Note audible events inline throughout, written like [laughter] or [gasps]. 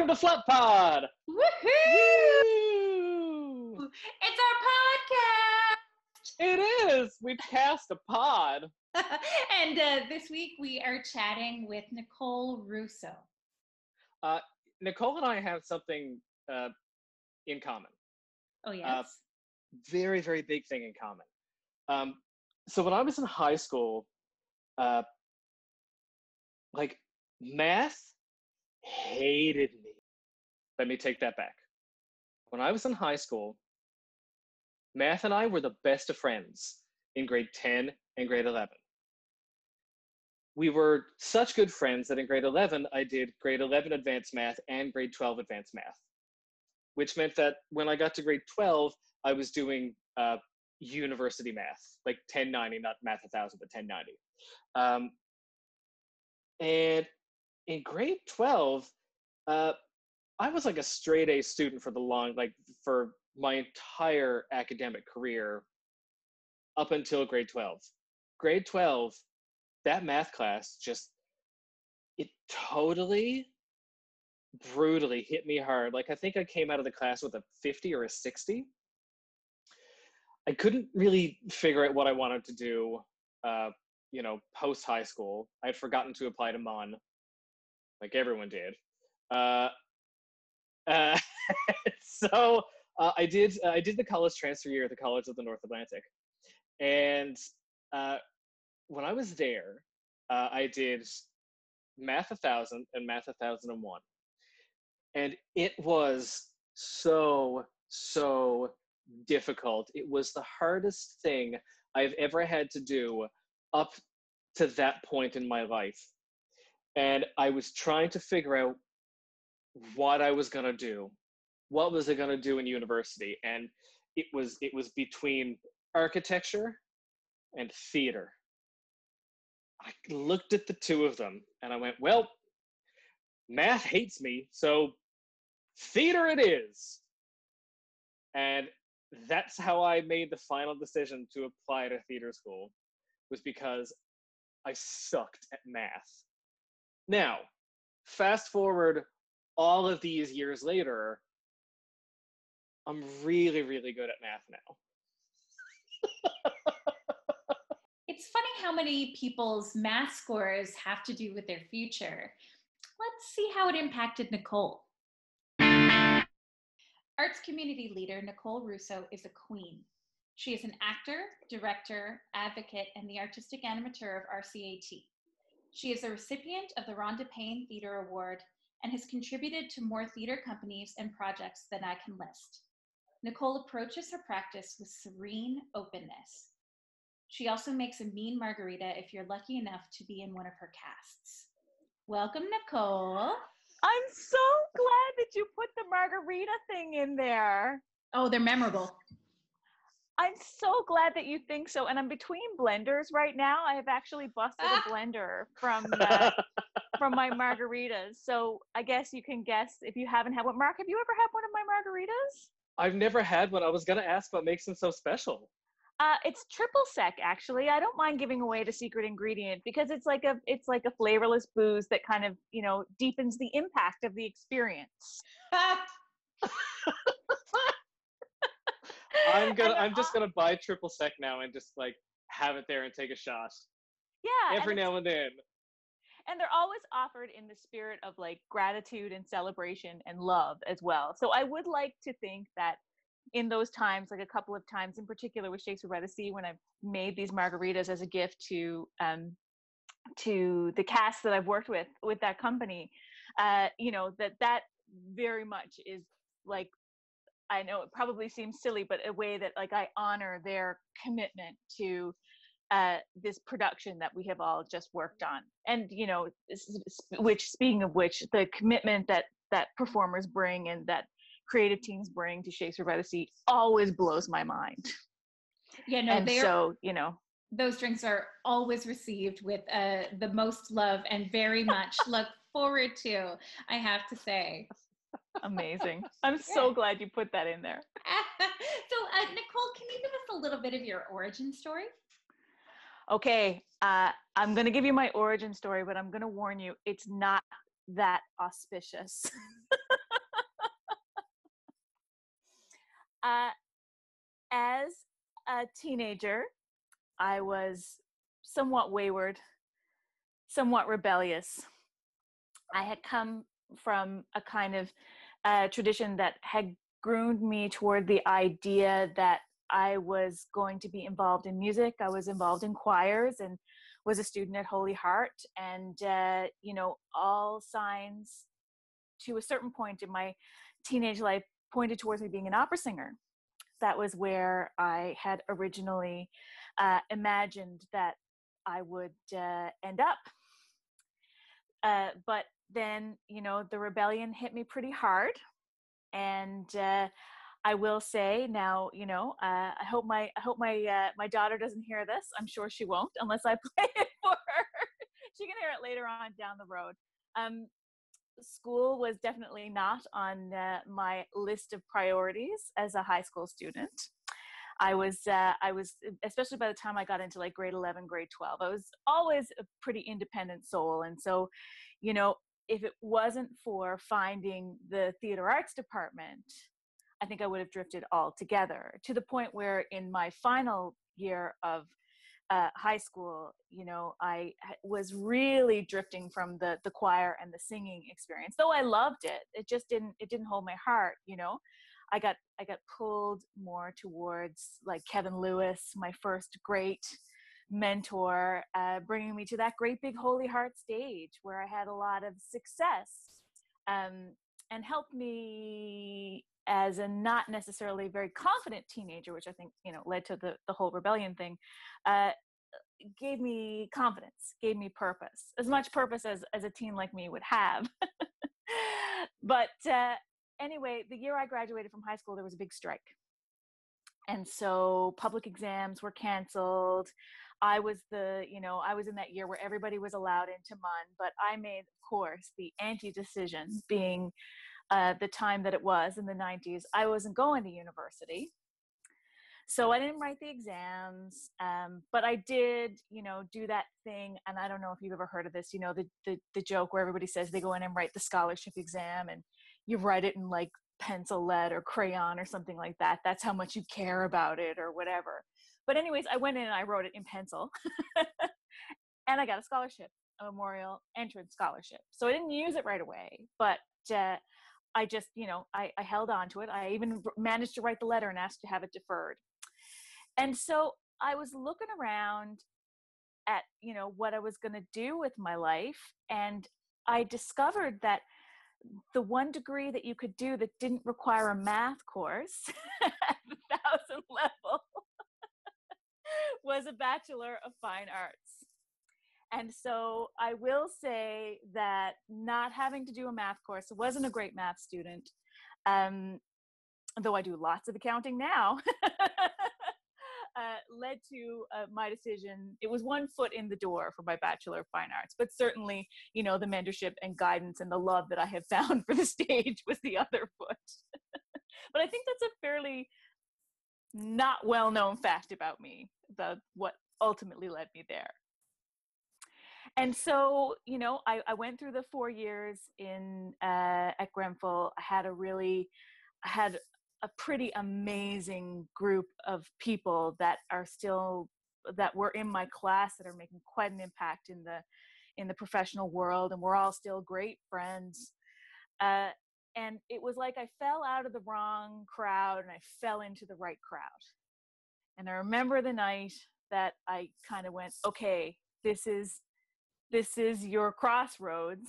Welcome to Flat Pod. Woohoo! Woo! It's our podcast. It is. We've cast a pod. [laughs] and uh, this week we are chatting with Nicole Rousseau. Nicole and I have something uh, in common. Oh, yes. Very, very big thing in common. Um, so when I was in high school, uh, like math hated me. Let me take that back. When I was in high school, math and I were the best of friends in grade 10 and grade 11. We were such good friends that in grade 11, I did grade 11 advanced math and grade 12 advanced math, which meant that when I got to grade 12, I was doing uh, university math, like 1090, not math 1000, but 1090. Um, and in grade 12, uh, I was like a straight A student for the long, like for my entire academic career up until grade 12. Grade 12, that math class just, it totally brutally hit me hard. Like I think I came out of the class with a 50 or a 60. I couldn't really figure out what I wanted to do, uh, you know, post high school. I had forgotten to apply to MUN, like everyone did. Uh, uh, [laughs] so uh, I did. I did the college transfer year at the College of the North Atlantic, and uh, when I was there, uh, I did math a thousand and math a thousand and one, and it was so so difficult. It was the hardest thing I've ever had to do up to that point in my life. And I was trying to figure out what I was going to do. What was I going to do in university? And it was it was between architecture and theater. I looked at the two of them and I went, well, math hates me, so theater it is. And that's how I made the final decision to apply to theater school was because I sucked at math. Now, fast forward all of these years later, I'm really, really good at math now. it's funny how many people's math scores have to do with their future. Let's see how it impacted Nicole. Arts community leader Nicole Rousseau is a queen. She is an actor, director, advocate, and the artistic animateur of RCAT. She is a recipient of the Rhonda Payne Theater Award and has contributed to more theater companies and projects than I can list. Nicole approaches her practice with serene openness. She also makes a mean margarita if you're lucky enough to be in one of her casts. Welcome, Nicole. I'm so glad that you put the margarita thing in there. Oh, they're memorable. I'm so glad that you think so. And I'm between blenders right now. I have actually busted a [laughs] blender from uh, [laughs] from my margaritas. So I guess you can guess if you haven't had one. Mark, have you ever had one of my margaritas? I've never had one. I was gonna ask what makes them so special. Uh, it's triple sec actually. I don't mind giving away the secret ingredient because it's like a it's like a flavorless booze that kind of you know deepens the impact of the experience. [laughs] I'm gonna. I'm just gonna buy triple sec now and just like have it there and take a shot Yeah, every it's- now and then. And they're always offered in the spirit of like gratitude and celebration and love as well. So I would like to think that in those times, like a couple of times in particular with Shakespeare by the Sea, when I've made these margaritas as a gift to um, to the cast that I've worked with with that company, uh, you know that that very much is like I know it probably seems silly, but a way that like I honor their commitment to uh, this production that we have all just worked on. And you know, which speaking of which, the commitment that that performers bring and that creative teams bring to Shakespeare by the Sea always blows my mind. Yeah, no, and they're so you know, those drinks are always received with uh, the most love and very much [laughs] look forward to. I have to say. amazing. I'm [laughs] so glad you put that in there. [laughs] so, uh, Nicole, can you give us a little bit of your origin story? okay, uh, I'm going to give you my origin story, but I'm going to warn you, it's not that auspicious. [laughs] uh, as a teenager, I was somewhat wayward, somewhat rebellious. I had come from a kind of uh, tradition that had groomed me toward the idea that I was going to be involved in music. I was involved in choirs and was a student at Holy Heart. And, uh, you know, all signs to a certain point in my teenage life pointed towards me being an opera singer. That was where I had originally uh, imagined that I would uh, end up. Uh, but then, you know, the rebellion hit me pretty hard. And uh, I will say now, you know, uh, I hope my I hope my uh, my daughter doesn't hear this. I'm sure she won't [laughs] unless I [laughs] play it for her. she can hear it later on down the road. Um, school was definitely not on uh, my list of priorities as a high school student. I was, uh, I was, especially by the time I got into like grade 11, grade 12, I was always a pretty independent soul. And so, you know, if it wasn't for finding the theater arts department, I think I would have drifted altogether to the point where in my final year of uh, high school, you know, I was really drifting from the the choir and the singing experience. Though I loved it, it just didn't it didn't hold my heart. You know, I got I got pulled more towards like Kevin Lewis, my first great mentor, uh, bringing me to that great big Holy Heart stage where I had a lot of success, um, and helped me as a not necessarily very confident teenager, which I think you know led to the the whole rebellion thing, uh, gave me confidence, gave me purpose, as much purpose as as a teen like me would have. [laughs] but uh, anyway, the year I graduated from high school, there was a big strike, and so public exams were canceled. I was the, you know, I was in that year where everybody was allowed into MUN, but I made, of course, the anti decision being uh, the time that it was in the 90s, I wasn't going to university. So I didn't write the exams, um, but I did, you know, do that thing. And I don't know if you've ever heard of this, you know, the, the, the joke where everybody says they go in and write the scholarship exam and you write it in like pencil lead or crayon or something like that. That's how much you care about it or whatever. But anyways, I went in and I wrote it in pencil [laughs] and I got a scholarship, a memorial entrance scholarship. So I didn't use it right away, but uh, I just, you know, I, I held on to it. I even managed to write the letter and asked to have it deferred. And so I was looking around at, you know, what I was going to do with my life. And I discovered that the one degree that you could do that didn't require a math course [laughs] at the thousand level [laughs] was a Bachelor of Fine Arts. And so I will say that not having to do a math course, wasn't a great math student, um, though I do lots of accounting now, [laughs] uh, led to uh, my decision. It was one foot in the door for my Bachelor of Fine Arts, but certainly, you know, the mentorship and guidance and the love that I have found [laughs] for the stage was the other foot. [laughs] but I think that's a fairly not well known fact about me, the what ultimately led me there and so you know I, I went through the four years in uh, at Grenfell. I had a really I had a pretty amazing group of people that are still that were in my class that are making quite an impact in the in the professional world and we're all still great friends uh, and it was like i fell out of the wrong crowd and i fell into the right crowd and i remember the night that i kind of went okay this is this is your crossroads.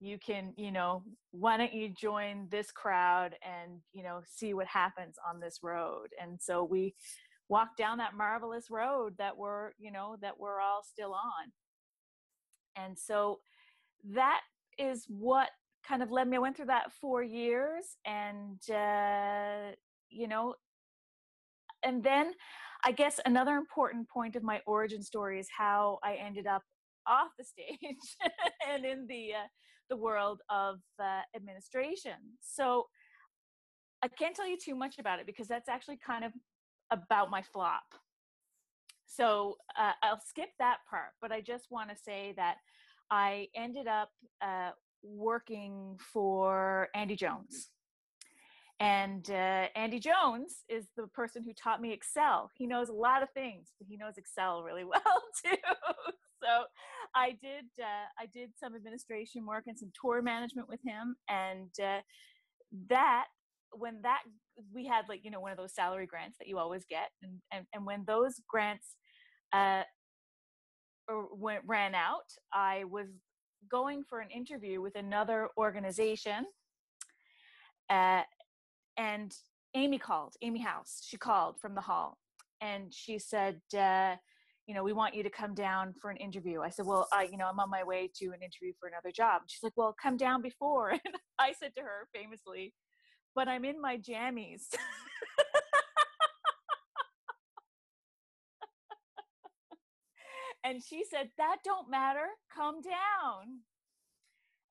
You can you know why don't you join this crowd and you know see what happens on this road? And so we walked down that marvelous road that we're you know that we're all still on. And so that is what kind of led me i went through that four years and uh you know and then i guess another important point of my origin story is how i ended up off the stage [laughs] and in the uh, the world of uh, administration. So I can't tell you too much about it because that's actually kind of about my flop. So uh, I'll skip that part, but I just want to say that I ended up uh, working for Andy Jones. And uh, Andy Jones is the person who taught me Excel. He knows a lot of things, but he knows Excel really [laughs] well too. So I did uh, I did some administration work and some tour management with him, and uh, that when that we had like you know one of those salary grants that you always get, and and, and when those grants uh, went, ran out, I was going for an interview with another organization. Uh, and Amy called, Amy House, she called from the hall and she said, uh, you know, we want you to come down for an interview. I said, well, I, you know, I'm on my way to an interview for another job. She's like, well, come down before. [laughs] And I said to her famously, but I'm in my jammies. and she said, that don't matter. Come down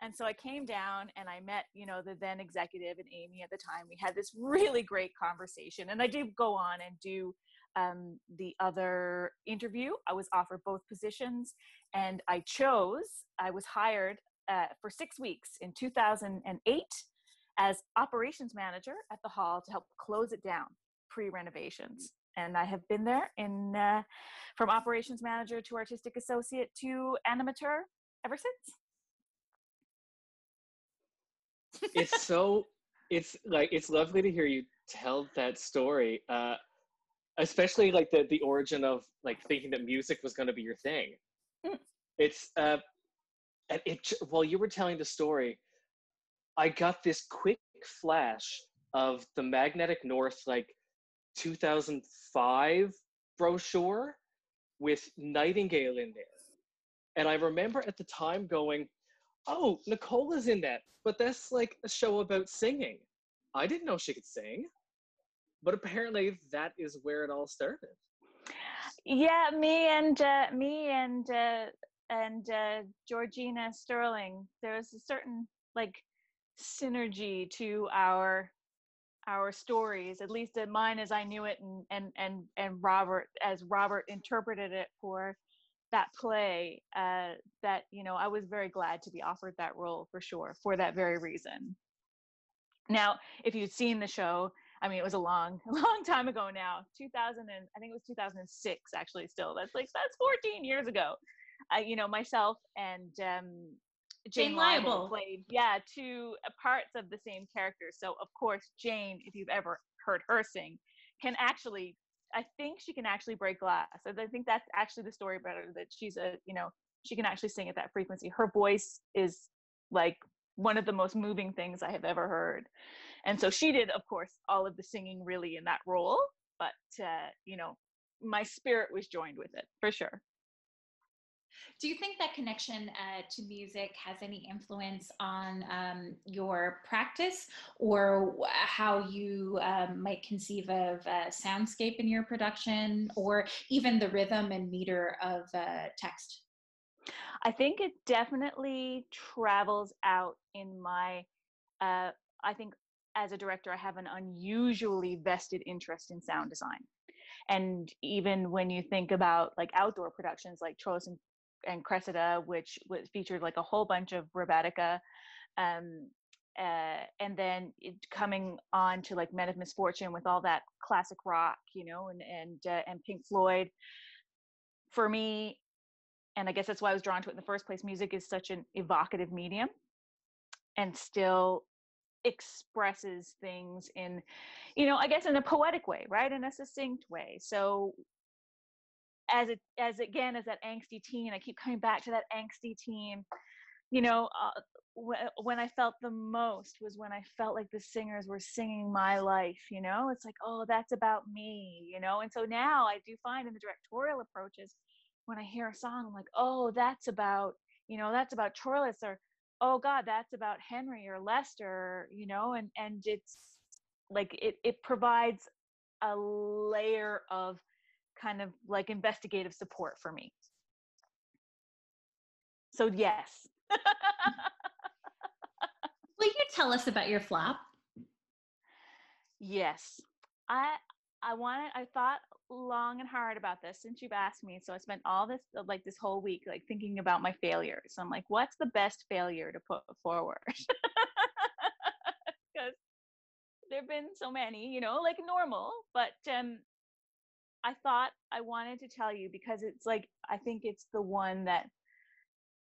and so i came down and i met you know the then executive and amy at the time we had this really great conversation and i did go on and do um, the other interview i was offered both positions and i chose i was hired uh, for six weeks in 2008 as operations manager at the hall to help close it down pre-renovations. And i have been there in uh, from operations manager to artistic associate to animateur ever since. It's so it's like it's lovely to hear you tell that story. Uh especially like the the origin of like thinking that music was going to be your thing mm. it's uh and it while you were telling the story i got this quick flash of the magnetic north like 2005 brochure with nightingale in there and i remember at the time going oh, Nicola's in that, but that's like a show about singing. I didn't know she could sing, but apparently that is where it all started. Yeah, me and uh, me and uh, and uh, Georgina Stirling. There was a certain like synergy to our our stories, at least in mine as I knew it, and and and and Robert as Robert interpreted it for that play uh, that you know i was very glad to be offered that role for sure for that very reason now if you'd seen the show i mean it was a long [laughs] long time ago now 2000 and i think it was 2006 actually still that's like that's 14 years ago I, you know myself and um, Jane, Jane Liable played yeah two uh, parts of the same character so of course Jane if you've ever heard her sing can actually I think she can actually break glass. I think that's actually the story better that she's a, you know, she can actually sing at that frequency. Her voice is like one of the most moving things I have ever heard. And so she did, of course, all of the singing really in that role, but, uh, you know, my spirit was joined with it for sure. Do you think that connection uh, to music has any influence on um, your practice or how you um, might conceive of uh, soundscape in your production or even the rhythm and meter of uh, text? I think it definitely travels out in my, uh, I think as a director, I have an unusually vested interest in sound design and even when you think about like outdoor productions like Troilus and and Cressida, which was featured like a whole bunch of Robotica. Um, uh, and then it, coming on to like Men of Misfortune with all that classic rock, you know, and and uh, and Pink Floyd. For me, and I guess that's why I was drawn to it in the first place. Music is such an evocative medium, and still expresses things in, you know, I guess in a poetic way, right, in a succinct way. So as it as again as that angsty teen i keep coming back to that angsty teen you know uh, when i felt the most was when i felt like the singers were singing my life you know? It's like oh that's about me you know? And so now i do find in the directorial approaches when i hear a song i'm like oh that's about you know that's about Troilus or oh god that's about henry or lester you know and and it's like it it provides a layer of kind of like investigative support for me. So, yes. [laughs] Will you tell us about your flop? Yes. I I wanted I thought long and hard about this since you've asked me. So I spent all this like this whole week like thinking about my failures. I'm like, what's the best failure to put forward? [laughs] Because there've been so many, you know, like normal, but um I thought I wanted to tell you because it's like I think it's the one that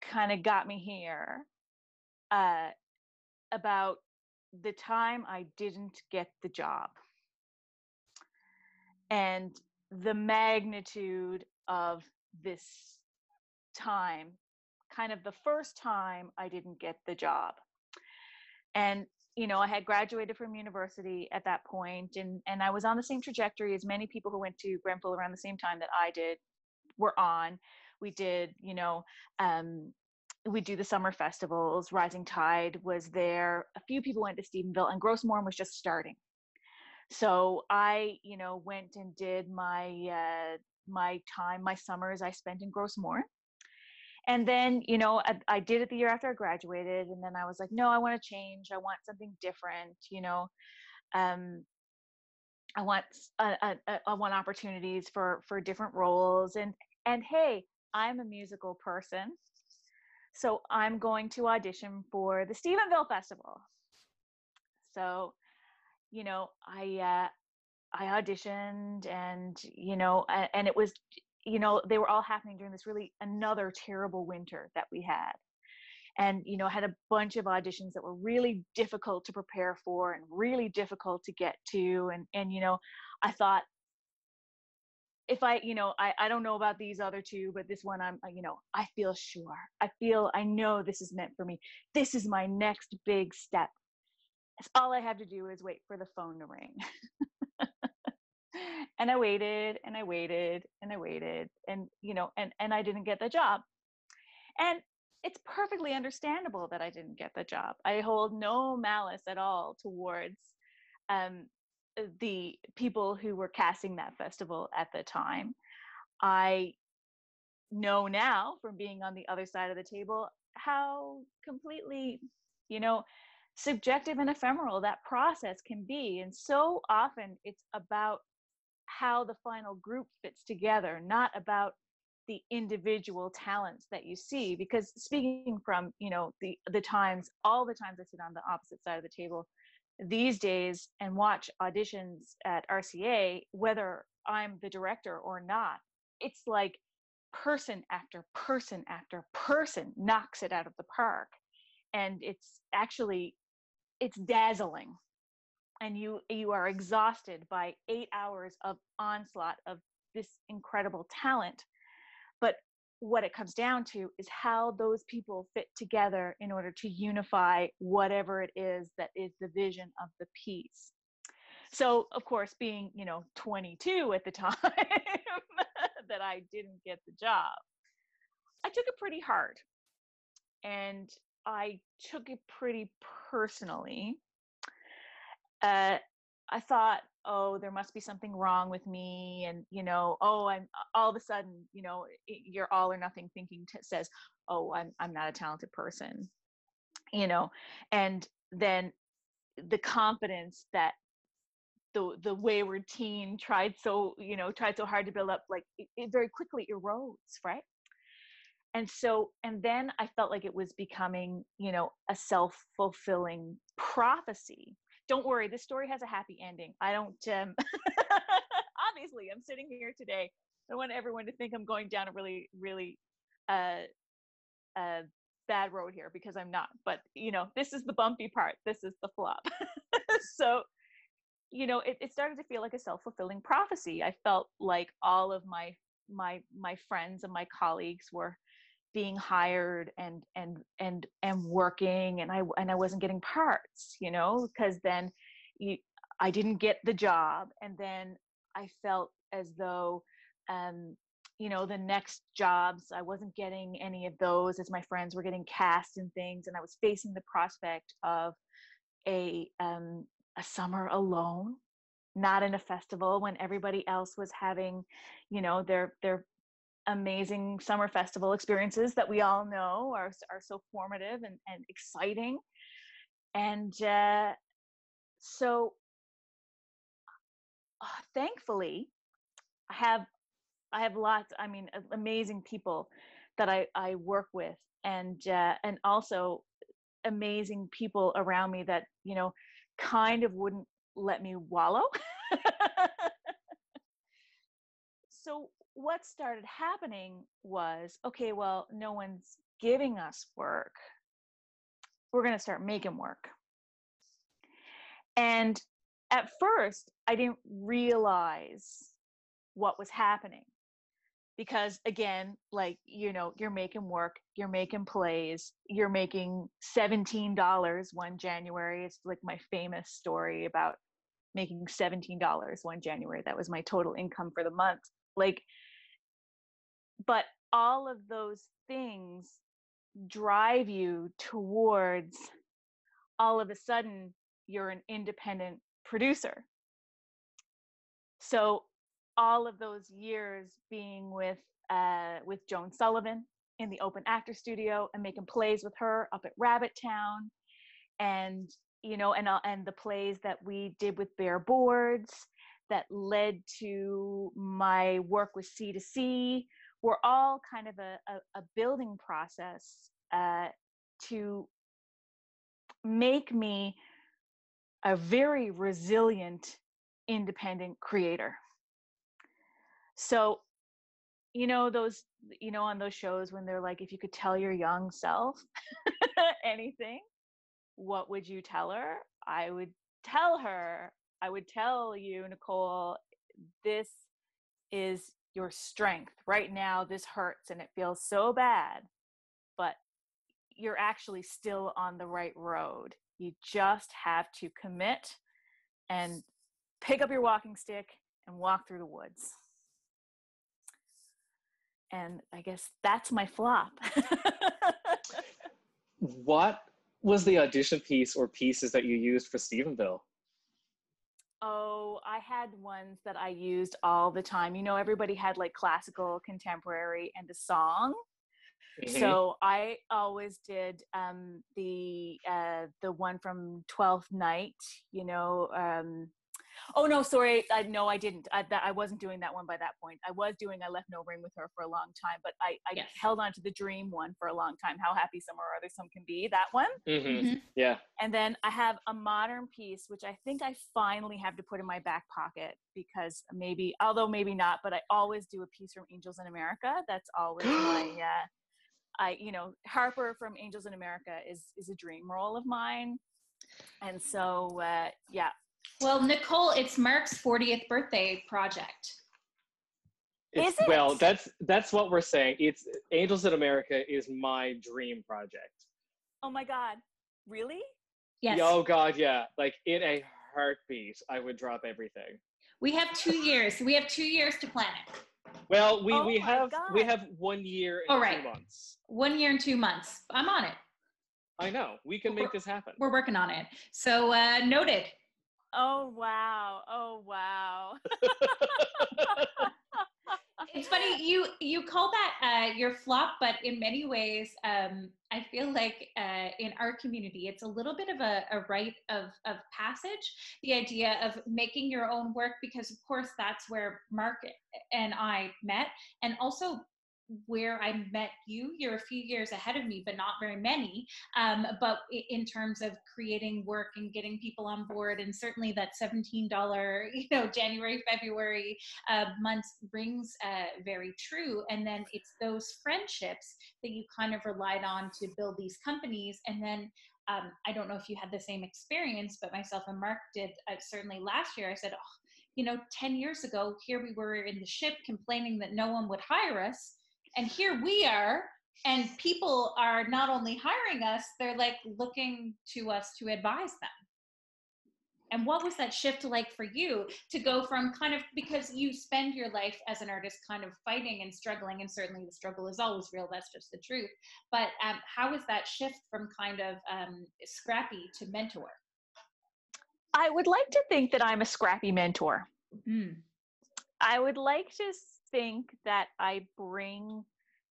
kind of got me here uh about the time I didn't get the job and the magnitude of this time kind of the first time I didn't get the job. And you know i had graduated from university at that point and and i was on the same trajectory as many people who went to grenfell around the same time that i did were on. We did you know um we do the summer festivals. Rising tide was there. A few people went to stephenville and Gros Morne was just starting so i you know went and did my uh my time my summers i spent in Gros Morne and then you know I, I, did it the year after i graduated and then i was like no i want to change. I want something different you know? Um i want uh, uh, uh, I want opportunities for for different roles and and hey i'm a musical person so i'm going to audition for the stephenville festival. So you know i uh i auditioned and you know and it was you know they were all happening during this really another terrible winter that we had. And you know had a bunch of auditions that were really difficult to prepare for and really difficult to get to and and you know i thought if i you know i i don't know about these other two but this one i'm you know i feel sure. I feel i know this is meant for me. This is my next big step all i have to do is wait for the phone to ring [laughs] and I waited and I waited and I waited and you know and and I didn't get the job. And it's perfectly understandable that I didn't get the job. I hold no malice at all towards um, the people who were casting that festival at the time. I know now from being on the other side of the table how completely, you know, subjective and ephemeral that process can be. And so often it's about how the final group fits together, not about the individual talents that you see because speaking from you know the the times all the times i sit on the opposite side of the table these days and watch auditions at rca whether i'm the director or not it's like person after person after person knocks it out of the park and it's actually it's dazzling. And you you are exhausted by eight hours of onslaught of this incredible talent. But what it comes down to is how those people fit together in order to unify whatever it is that is the vision of the piece. So of course being you know 22 at the [laughs] time that i didn't get the job i took it pretty hard. And i took it pretty personally. Uh, I thought, oh, there must be something wrong with me, and you know, oh, I'm all of a sudden, you know, your all or nothing thinking t- says, oh, I'm I'm not a talented person, you know, and then the confidence that the the wayward teen tried so you know tried so hard to build up like it, it very quickly erodes right and so and then i felt like it was becoming you know a self-fulfilling prophecy don't worry, this story has a happy ending. I don't, um, [laughs] obviously, I'm sitting here today. I want everyone to think I'm going down a really, really uh, uh, bad road here because I'm not. But, you know, this is the bumpy part, this is the flop. [laughs] so, you know, it, it started to feel like a self fulfilling prophecy. I felt like all of my my my friends and my colleagues were being hired and and and and working and i and i wasn't getting parts you know because then you, i didn't get the job and then i felt as though um you know the next jobs i wasn't getting any of those as my friends were getting cast and things and i was facing the prospect of a um a summer alone not in a festival when everybody else was having you know their their amazing summer festival experiences that we all know are, are so formative and, and exciting. And uh, so uh, thankfully, I have I have lots, I mean, amazing people that I, I work with and uh, and also amazing people around me that, you know, kind of wouldn't let me wallow. [laughs] so what started happening was okay, well, no one's giving us work. We're going to start making work. And at first, I didn't realize what was happening because again like you know you're making work you're making plays you're making $17 one january it's like my famous story about making $17 one january that was my total income for the month like but all of those things drive you towards all of a sudden you're an independent producer. So all of those years being with uh, with Joan Sullivan in the Open Actor Studio and making plays with her up at Rabbit Town, and you know, and uh, and the plays that we did with Bare Boards that led to my work with C2C were all kind of a, a, a building process uh, to make me a very resilient independent creator so, you know, those, you know, on those shows when they're like, if you could tell your young self [laughs] anything, what would you tell her? I would tell her, I would tell you, Nicole, this is your strength. Right now, this hurts and it feels so bad, but you're actually still on the right road. You just have to commit and pick up your walking stick and walk through the woods and I guess that's my flop. [laughs] what was the audition piece or pieces that you used for Stephenville? Oh, I had ones that I used all the time. You know, everybody had like classical, contemporary, and a song. Mm-hmm. So I always did um, the uh, the one from Twelfth Night. You know, um, Oh no, sorry. I, no, I didn't. I, that, I wasn't doing that one by that point. I was doing I left no ring with her for a long time, but I, I yes. held on to the dream one for a long time. How happy some or other some can be. That one. Mm-hmm. Mm-hmm. Yeah. And then I have a modern piece, which I think I finally have to put in my back pocket because maybe, although maybe not, but I always do a piece from Angels in America. That's always my. [gasps] Uh, I, you know, Harper from Angels in America is is a dream role of mine, and so uh, yeah, well, Nicole, it's Mark's 40th birthday project. It's, is it? Well, that's that's what we're saying. It's Angels in America is my dream project. Oh my god. Really? Yes. Oh god, yeah. Like in a heartbeat, I would drop everything. We have 2 years. We have 2 years to plan it. Well, we, oh we have god. we have 1 year and oh, right. 2 months. 1 year and 2 months. I'm on it. I know. We can make we're, this happen. We're working on it. So, uh noted. Oh wow. Oh wow. [laughs] it's funny you you call that uh, your flop, but in many ways, um, I feel like uh, in our community, it's a little bit of a, a rite of of passage. The idea of making your own work, because of course that's where Mark and I met, and also where I met you. You're a few years ahead of me, but not very many. Um, but in terms of creating work and getting people on board, and certainly that $17, [laughs] you know, January, February uh, months rings uh, very true. And then it's those friendships that you kind of relied on to build these companies. And then um, I don't know if you had the same experience, but myself and Mark did uh, certainly last year. I said, oh, you know, 10 years ago, here we were in the ship complaining that no one would hire us and here we are and people are not only hiring us they're like looking to us to advise them. And what was that shift like for you to go from kind of because you spend your life as an artist kind of fighting and struggling and certainly the struggle is always real that's just the truth but um, how was that shift from kind of um, scrappy to mentor? I would like to think that i'm a scrappy mentor. Mm. i would like to think that I bring,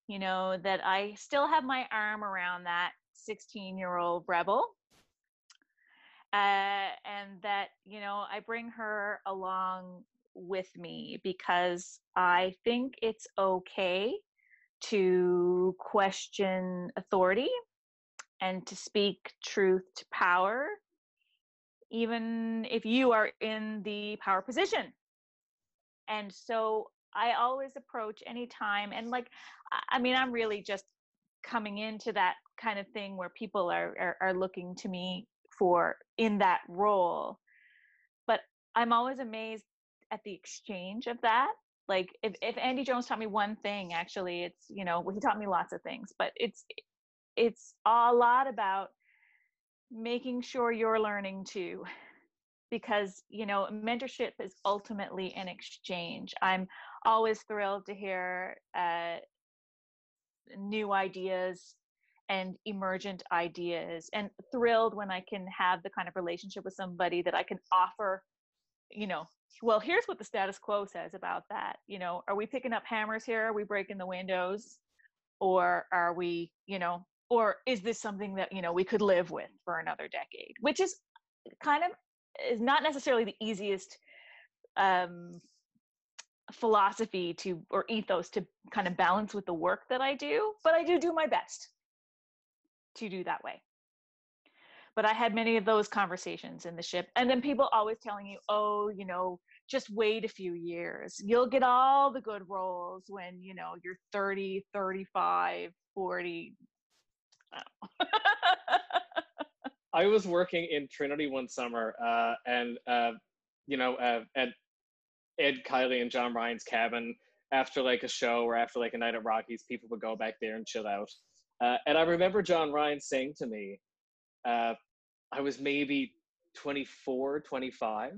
you know, that I still have my arm around that 16 year old rebel. Uh, and that, you know, I bring her along with me because I think it's okay to question authority and to speak truth to power even if you are in the power position. And so I always approach any time and like I mean I'm really just coming into that kind of thing where people are, are, are looking to me for in that role. But I'm always amazed at the exchange of that. Like if, if Andy Jones taught me one thing, actually, it's you know well, he taught me lots of things, but it's it's a lot about making sure you're learning too because you know mentorship is ultimately an exchange i'm always thrilled to hear uh, new ideas and emergent ideas and thrilled when i can have the kind of relationship with somebody that i can offer you know well here's what the status quo says about that you know are we picking up hammers here? Are we breaking the windows? Or are we you know or is this something that you know we could live with for another decade? Which is kind of is not necessarily the easiest um philosophy to or ethos to kind of balance with the work that I do, but I do do my best to do that way. But I had many of those conversations in the ship. And then people always telling you, oh, you know, just wait a few years. You'll get all the good roles when, you know, you're 30, 35, 40. I [laughs] was working in Trinity one summer, uh, and uh, you know, uh, at Ed Kiley and John Ryan's cabin after like a show or after like a night at Rockies, people would go back there and chill out. Uh, and I remember John Ryan saying to me, uh, I was maybe 24, 25.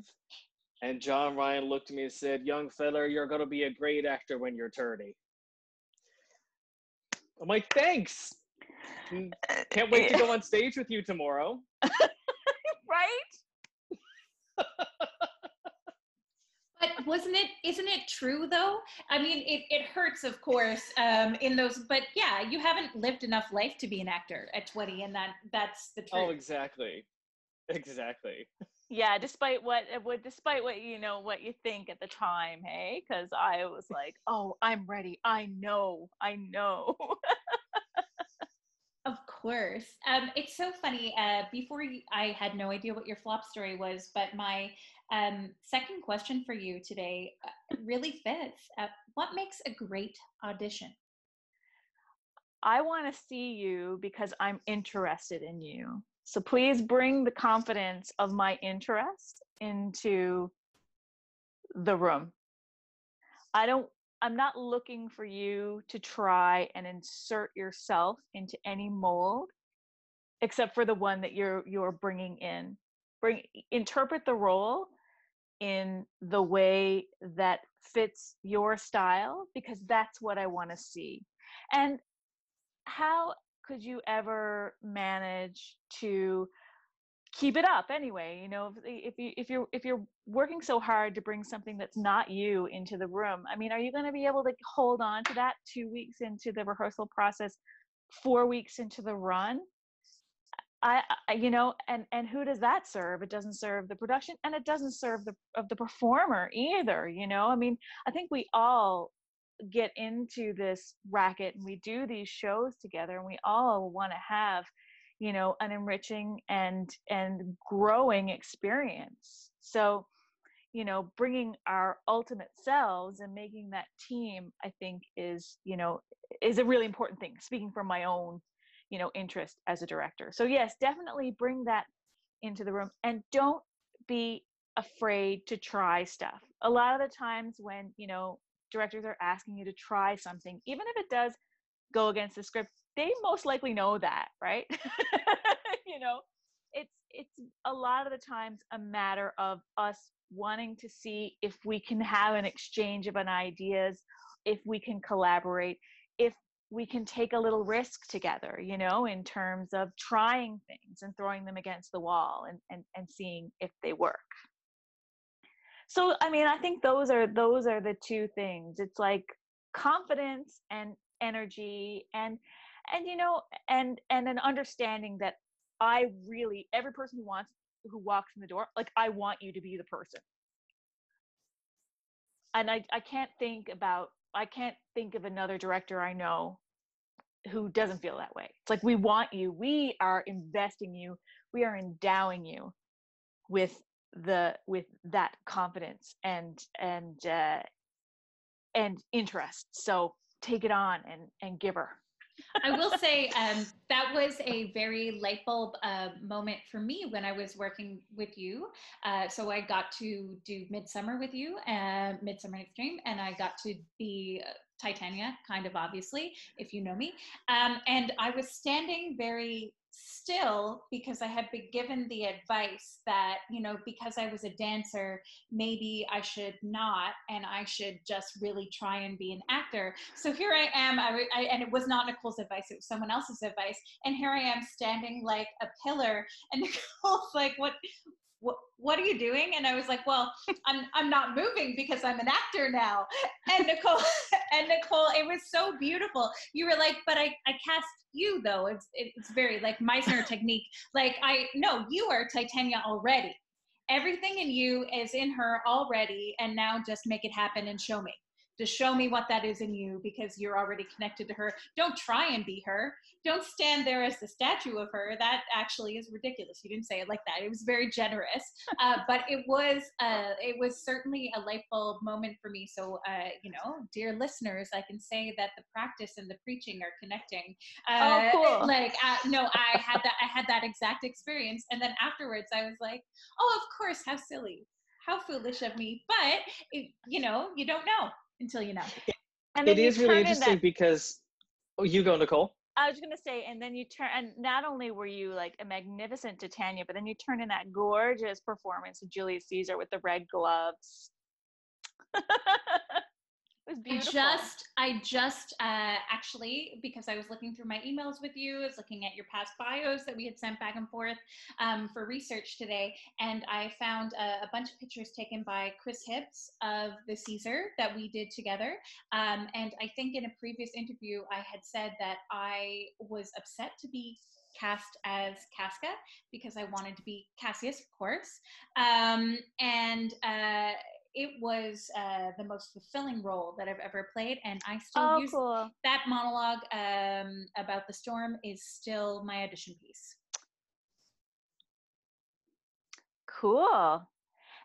And John Ryan looked at me and said, Young fella, you're going to be a great actor when you're 30. I'm like, thanks. Mm, can't wait to go on stage with you tomorrow. [laughs] right? But wasn't it? Isn't it true though? I mean, it, it hurts, of course, um, in those. But yeah, you haven't lived enough life to be an actor at twenty, and that that's the Oh, exactly. Exactly. yeah despite what uh, what despite what you know what you think at the time hey because i was like [laughs] oh i'm ready i know i know [laughs] Of course. Um, it's so funny. Uh, before you, I had no idea what your flop story was, but my um, second question for you today uh, really fits. Uh, what makes a great audition? i want to see you because i'm interested in you so please bring the confidence of my interest into the room i don't i'm not looking for you to try and insert yourself into any mold except for the one that you're you're bringing in bring interpret the role in the way that fits your style because that's what i want to see. And how could you ever manage to keep it up anyway you know if, if you if you're if you're working so hard to bring something that's not you into the room i mean are you going to be able to hold on to that two weeks into the rehearsal process four weeks into the run I, I you know and and who does that serve? It doesn't serve the production and it doesn't serve the of the performer either you know? I mean i think we all get into this racket and we do these shows together and we all want to have you know an enriching and and growing experience. So you know bringing our ultimate selves and making that team i think is you know is a really important thing speaking from my own you know interest as a director. So yes definitely bring that into the room and don't be afraid to try stuff. A lot of the times when you know directors are asking you to try something even if it does go against the script they most likely know that right? [laughs] You know it's it's a lot of the times a matter of us wanting to see if we can have an exchange of an ideas if we can collaborate if we can take a little risk together you know in terms of trying things and throwing them against the wall and and, and seeing if they work. So i mean i think those are those are the two things. It's like confidence and energy and and you know and and an understanding that i really every person who wants who walks in the door like i want you to be the person. And i i can't think about i can't think of another director i know who doesn't feel that way it's like we want you we are investing you we are endowing you with the with that confidence and and uh, and interest. So take it on and and give her. I will say um, that was a very light bulb uh, moment for me when I was working with you. Uh, so I got to do Midsummer with you, uh, Midsummer Night's Dream, and I got to be uh, Titania, kind of obviously, if you know me. Um, and I was standing very still because I had been given the advice that, you know, because I was a dancer, maybe I should not and I should just really try and be an actor. So here I am, I, I, and it was not Nicole's advice, it was someone else's advice. And here I am standing like a pillar. And [laughs] Nicole's like, what, what, what are you doing? And I was like, well, [laughs] I'm, I'm not moving because I'm an actor now. And Nicole, [laughs] and Nicole, it was so beautiful. You were like, but I, I cast you though. It's, it's very like Meisner [laughs] technique. Like I, no, you are Titania already. Everything in you is in her already. And now just make it happen and show me to show me what that is in you because you're already connected to her. Don't try and be her. Don't stand there as the statue of her. That actually is ridiculous. You didn't say it like that. It was very generous, uh, but it was uh, it was certainly a light bulb moment for me. So uh, you know, dear listeners, I can say that the practice and the preaching are connecting. oh, cool. Like uh, no, I had that. I had that exact experience, and then afterwards, I was like, oh, of course, how silly how foolish of me but it, you know you don't know until you know. And it is really interesting that, because oh, you go, Nicole. I was gonna say, and then you turn, and not only were you like a magnificent Titania, but then you turn in that gorgeous performance of Julius Caesar with the red gloves. [laughs] was beautiful. I just, I just uh, actually, because I was looking through my emails with you, I was looking at your past bios that we had sent back and forth um, for research today, and I found a, a, bunch of pictures taken by Chris Hibbs of the Caesar that we did together. Um, and I think in a previous interview, I had said that I was upset to be cast as Casca because I wanted to be Cassius, of course. Um, and uh, it was uh, the most fulfilling role that I've ever played, and I still oh, use cool. that monologue um, about the storm is still my audition piece. Cool.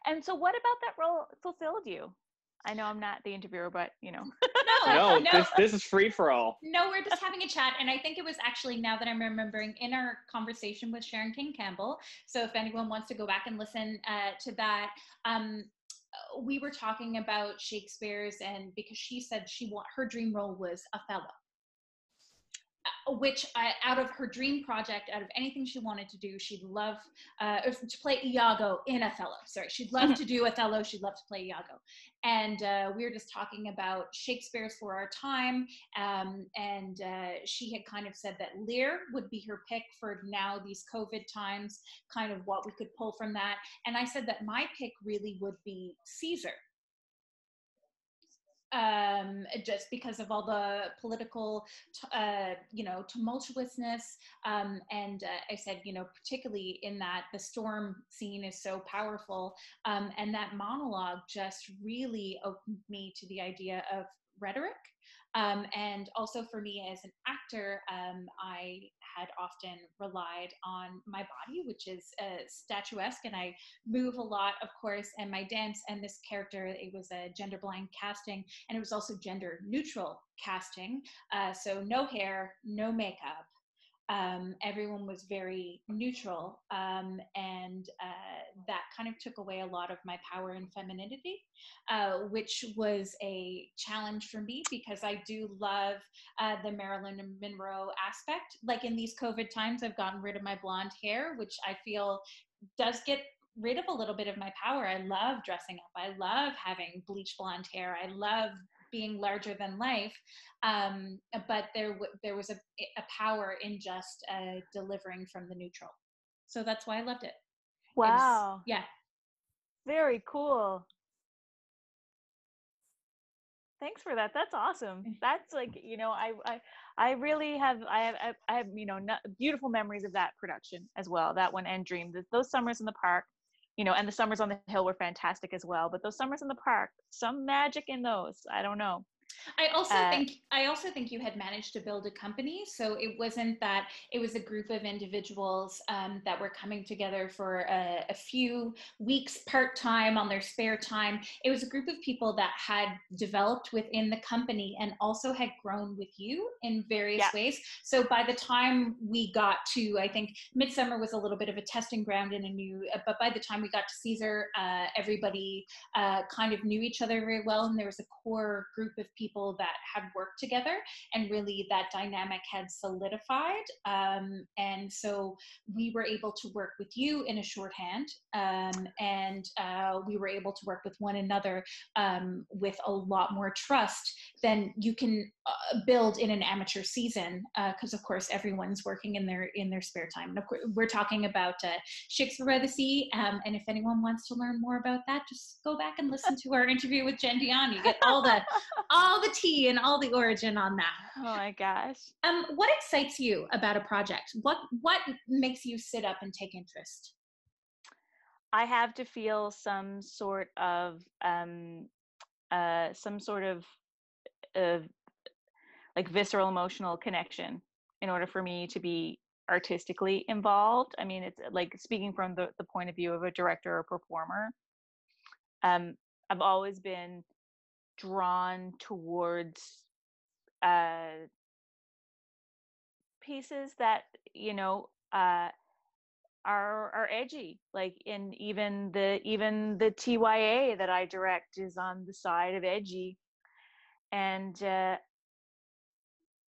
And so, what about that role fulfilled you? I know I'm not the interviewer, but you know. [laughs] [laughs] no, no, this this is free for all. No, we're just having a chat, and I think it was actually now that I'm remembering in our conversation with Sharon King Campbell. So if anyone wants to go back and listen uh, to that, um, we were talking about Shakespeare's, and because she said she want her dream role was Othello, which I, out of her dream project, out of anything she wanted to do, she'd love uh, to play Iago in Othello. Sorry, she'd love mm-hmm. to do Othello. She'd love to play Iago. And uh, we were just talking about Shakespeare's for our time. Um, and uh, she had kind of said that Lear would be her pick for now, these COVID times, kind of what we could pull from that. And I said that my pick really would be Caesar um, just because of all the political, uh, you know, tumultuousness. Um, and uh, I said, you know, particularly in that the storm scene is so powerful. Um, and that monologue just really opened me to the idea of rhetoric um, and also for me as an actor, um, I had often relied on my body, which is uh, statuesque, and I move a lot, of course, and my dance and this character, it was a gender blind casting, and it was also gender neutral casting. Uh, so no hair, no makeup, um, everyone was very neutral, um, and uh, that kind of took away a lot of my power and femininity, uh, which was a challenge for me because I do love uh, the Marilyn Monroe aspect. Like in these COVID times, I've gotten rid of my blonde hair, which I feel does get rid of a little bit of my power. I love dressing up. I love having bleach blonde hair. I love being larger than life. Um, but there, w- there was a, a power in just uh, delivering from the neutral. So that's why I loved it. Wow. Was, yeah. Very cool. Thanks for that. That's awesome. Mm. That's like you know, I I I really have I have I have you know beautiful memories of that production as well. That one and Dream. Those summers in the park you know, and the summers on the hill were fantastic as well. But those summers in the park, some magic in those. I don't know. I also Uh, think I also think you had managed to build a company, so it wasn't that it was a group of individuals um, that were coming together for a, a few weeks part time on their spare time. It was a group of people that had developed within the company and also had grown with you in various Yeah. ways. So by the time we got to, I think Midsummer was a little bit of a testing ground in a new, uh, but by the time we got to Caesar, uh, everybody uh, kind of knew each other very well, and there was a core group of people that had worked together, and really that dynamic had solidified. Um, and so we were able to work with you in a shorthand, um, and uh, we were able to work with one another um, with a lot more trust than you can uh, build in an amateur season, because of course everyone's working in their in their spare time. And of course, we're talking about uh, Shakespeare by the Sea. Um, and if anyone wants to learn more about that, just go back and listen to our interview with Jen Dion. You get all the all the tea and all the origin on that. oh my gosh. Um, what excites you about a project? What what makes you sit up and take interest? I have to feel some sort of um uh some sort of of like visceral emotional connection in order for me to be artistically involved. I mean, it's like speaking from the, the point of view of a director or performer. Um, I've always been drawn towards uh, pieces that you know uh, are are edgy. Like in even the even the TYA that I direct is on the side of edgy, and uh,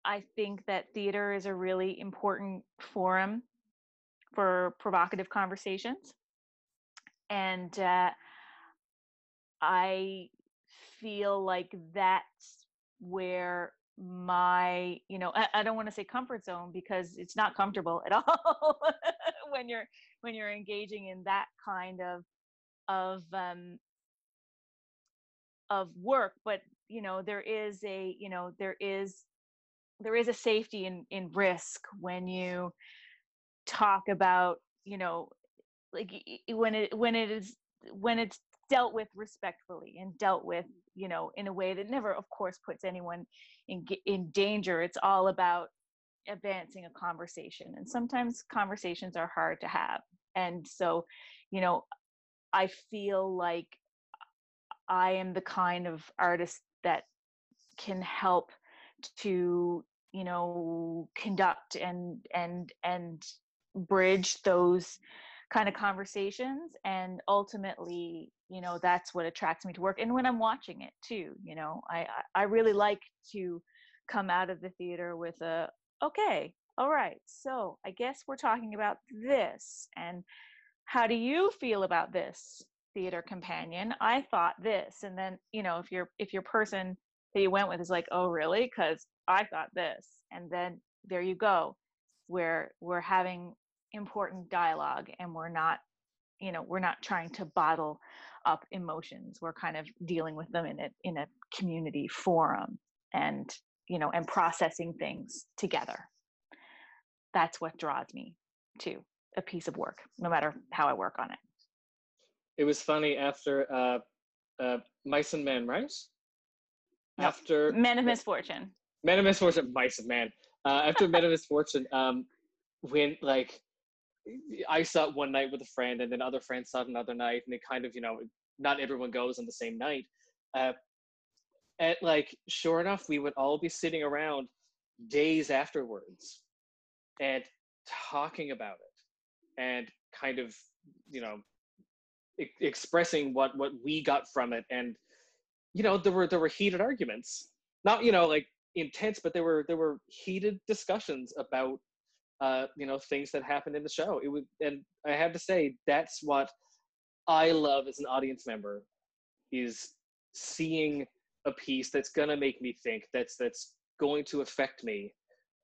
I think that theater is a really important forum for provocative conversations. And uh, I feel like that's where my, you know, I, I don't want to say comfort zone because it's not comfortable at [laughs] all when you're when you're engaging in that kind of of um, of work. But you know, there is a, you know, there is there is a safety in in risk when you talk about you know like when it when it is when it's dealt with respectfully and dealt with you know in a way that never of course puts anyone in in danger. It's all about advancing a conversation and sometimes conversations are hard to have. And so you know i feel like i am the kind of artist that can help to you know conduct and and and bridge those kind of conversations. And ultimately you know that's what attracts me to work and when i'm watching it too you know i i really like to come out of the theater with a okay all right so i guess we're talking about this and how do you feel about this theater companion? I thought this and then you know if your if your person that you went with is like oh really? Because i thought this and then there you go where we're having important dialogue and we're not you know we're not trying to bottle up emotions we're kind of dealing with them in a in a community forum and you know and processing things together that's what draws me to a piece of work no matter how i work on it It was funny after uh, uh, Mice and Men, right? Nope. After men of misfortune Men of Misfortune, Mice and Men. Uh, after Men of Misfortune, um, when like I saw it one night with a friend, and then other friends saw it another night, and it kind of you know not everyone goes on the same night. Uh, and like sure enough, we would all be sitting around days afterwards and talking about it, and kind of you know e- expressing what what we got from it, and you know there were there were heated arguments, not you know like intense, but there were there were heated discussions about uh, you know things that happened in the show. It was, and I have to say that's what I love as an audience member is seeing a piece that's gonna make me think. That's that's going to affect me.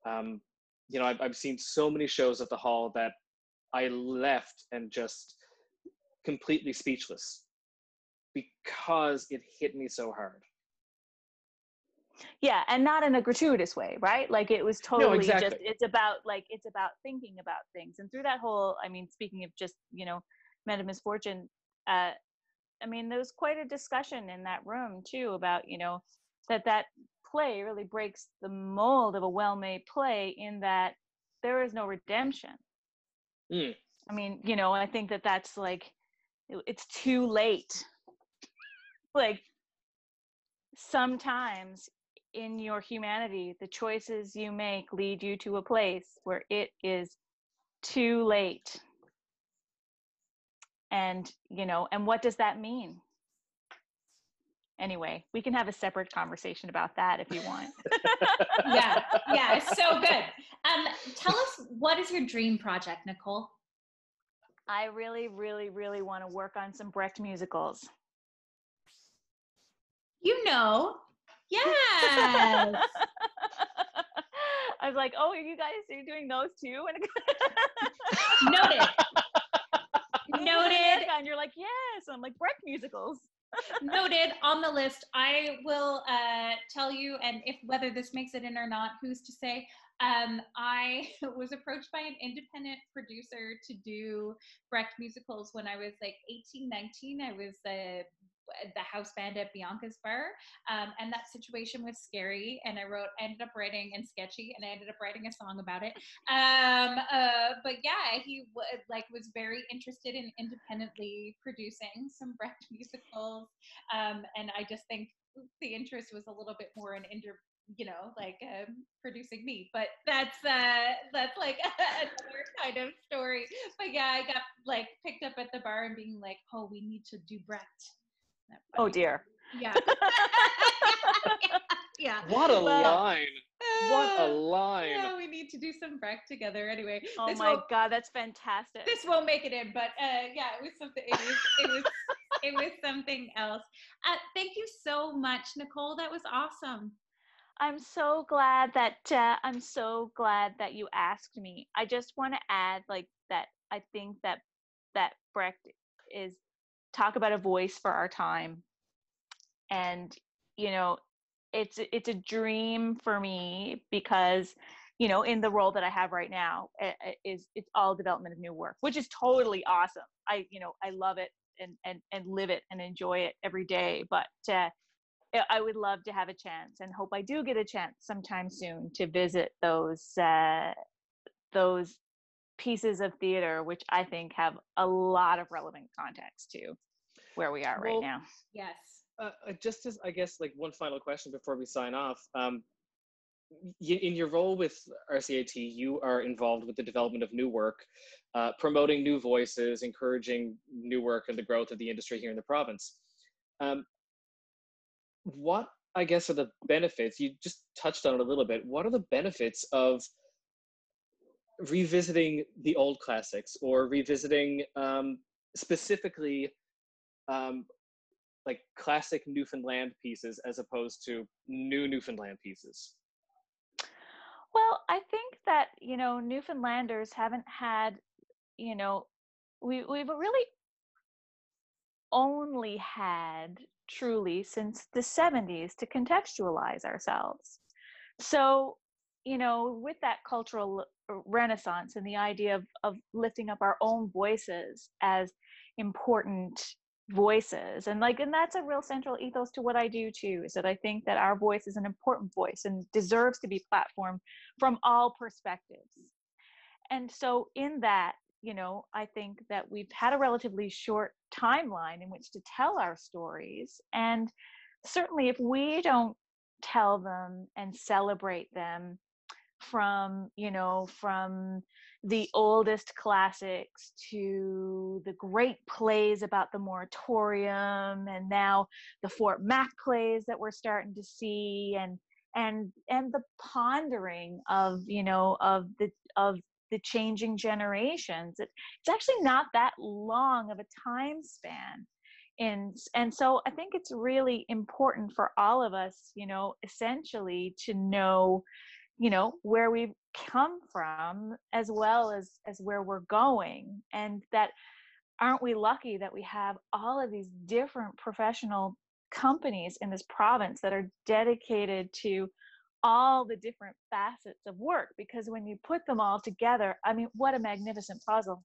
Um, you know, I've I've seen so many shows at the hall that I left and just completely speechless because it hit me so hard. Yeah and not in a gratuitous way right like it was totally just exactly. it's about like it's about thinking about things and through that whole i mean speaking of just you know men of misfortune uh i mean there was quite a discussion in that room too about you know that that play really breaks the mold of a well-made play in that there is no redemption. Mm. I mean, you know, I think that that's like it's too late. like sometimes in your humanity, the choices you make lead you to a place where it is too late. And, you know, and what does that mean? Anyway, we can have a separate conversation about that if you want. [laughs] yeah, yeah, so good. Um, tell us what is your dream project, Nicole? I really, really, really want to work on some Brecht musicals. You know, yes. [laughs] I was like, "Oh, are you guys are doing those too?" And [laughs] noted. Noted. And you're like, "Yes." And I'm like, "Brecht musicals." [laughs] Noted on the list. I will uh, tell you, and if whether this makes it in or not, who's to say? Um, I was approached by an independent producer to do Brecht musicals when I was like 18, 19. I was uh, the house band at Bianca's bar. Um, and that situation was scary. And I wrote, ended up writing and sketchy, and I ended up writing a song about it. Um, uh, but yeah, he w- like was very interested in independently producing some Brecht [laughs] musicals. Um, and I just think the interest was a little bit more in inter- you know like um, producing me but that's uh that's like a [laughs] another kind of story but yeah i got like picked up at the bar and being like oh we need to do brecht Oh dear. Yeah. [laughs] yeah. What a Well, line. What a Uh, line. Yeah, we need to do some Brecht together. Anyway, Oh this my god, that's fantastic. this won't make it in, but uh, yeah, it was something. It was it was it was something else. Uh, thank you so much, Nicole. That was awesome. I'm so glad that uh, I'm so glad that you asked me. I just want to add like that I think that that Brecht is talk about a voice for our time. And you know, it's it's a dream for me because you know, in the role that I have right now i- i- is it's all development of new work, which is totally awesome. I you know, I love it and and and live it and enjoy it every day, but uh I- would love to have a chance and hope I do get a chance sometime soon to visit those uh, those pieces of theater, which I think have a lot of relevant context to where we are right now. Yes. Uh, uh, just as I guess like one final question before we sign off. Um, y- in your role with RCAT, you are involved with the development of new work, uh, promoting new voices, encouraging new work and the growth of the industry here in the province. Um, what I guess are the benefits? You just touched on it a little bit. What are the benefits of revisiting the old classics or revisiting um, specifically um, like classic Newfoundland pieces as opposed to new Newfoundland pieces? Well, I think that you know Newfoundlanders haven't had, you know, we we've really only had truly since the 70s to contextualize ourselves. So, you know, with that cultural renaissance and the idea of, of lifting up our own voices as important voices and like and that's a real central ethos to what i do too is that i think that our voice is an important voice and deserves to be platformed from all perspectives. And so in that you know i think that we've had a relatively short timeline in which to tell our stories and certainly if we don't tell them and celebrate them from you know from the oldest classics to the great plays about the moratorium and now the fort mac plays that we're starting to see and and and the pondering of you know of the of the changing generations. It, it's actually not that long of a time span. And and so i think it's really important for all of us you know essentially to know you know where we've come from as well as as where we're going and that aren't we lucky that we have all of these different professional companies in this province that are dedicated to all the different facets of work? Because when you put them all together i mean what a magnificent puzzle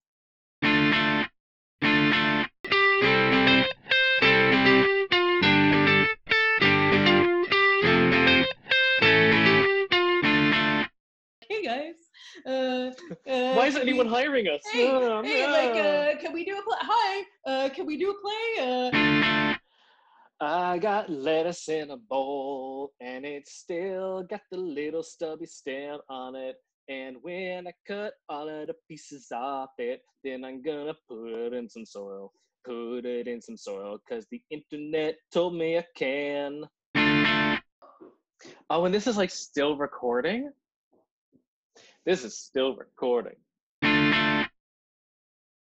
[laughs] Uh, Why isn't anyone we- hiring us? Hey, Oh, hey, no. like, uh, can we do a play? Hi, uh, can we do a play? Uh, I got lettuce in a bowl, and it's still got the little stubby stem on it. And when I cut all of the pieces off it, then I'm gonna put it in some soil. Put it in some soil, cause the internet told me I can. Oh, and this is like still recording? This is still recording.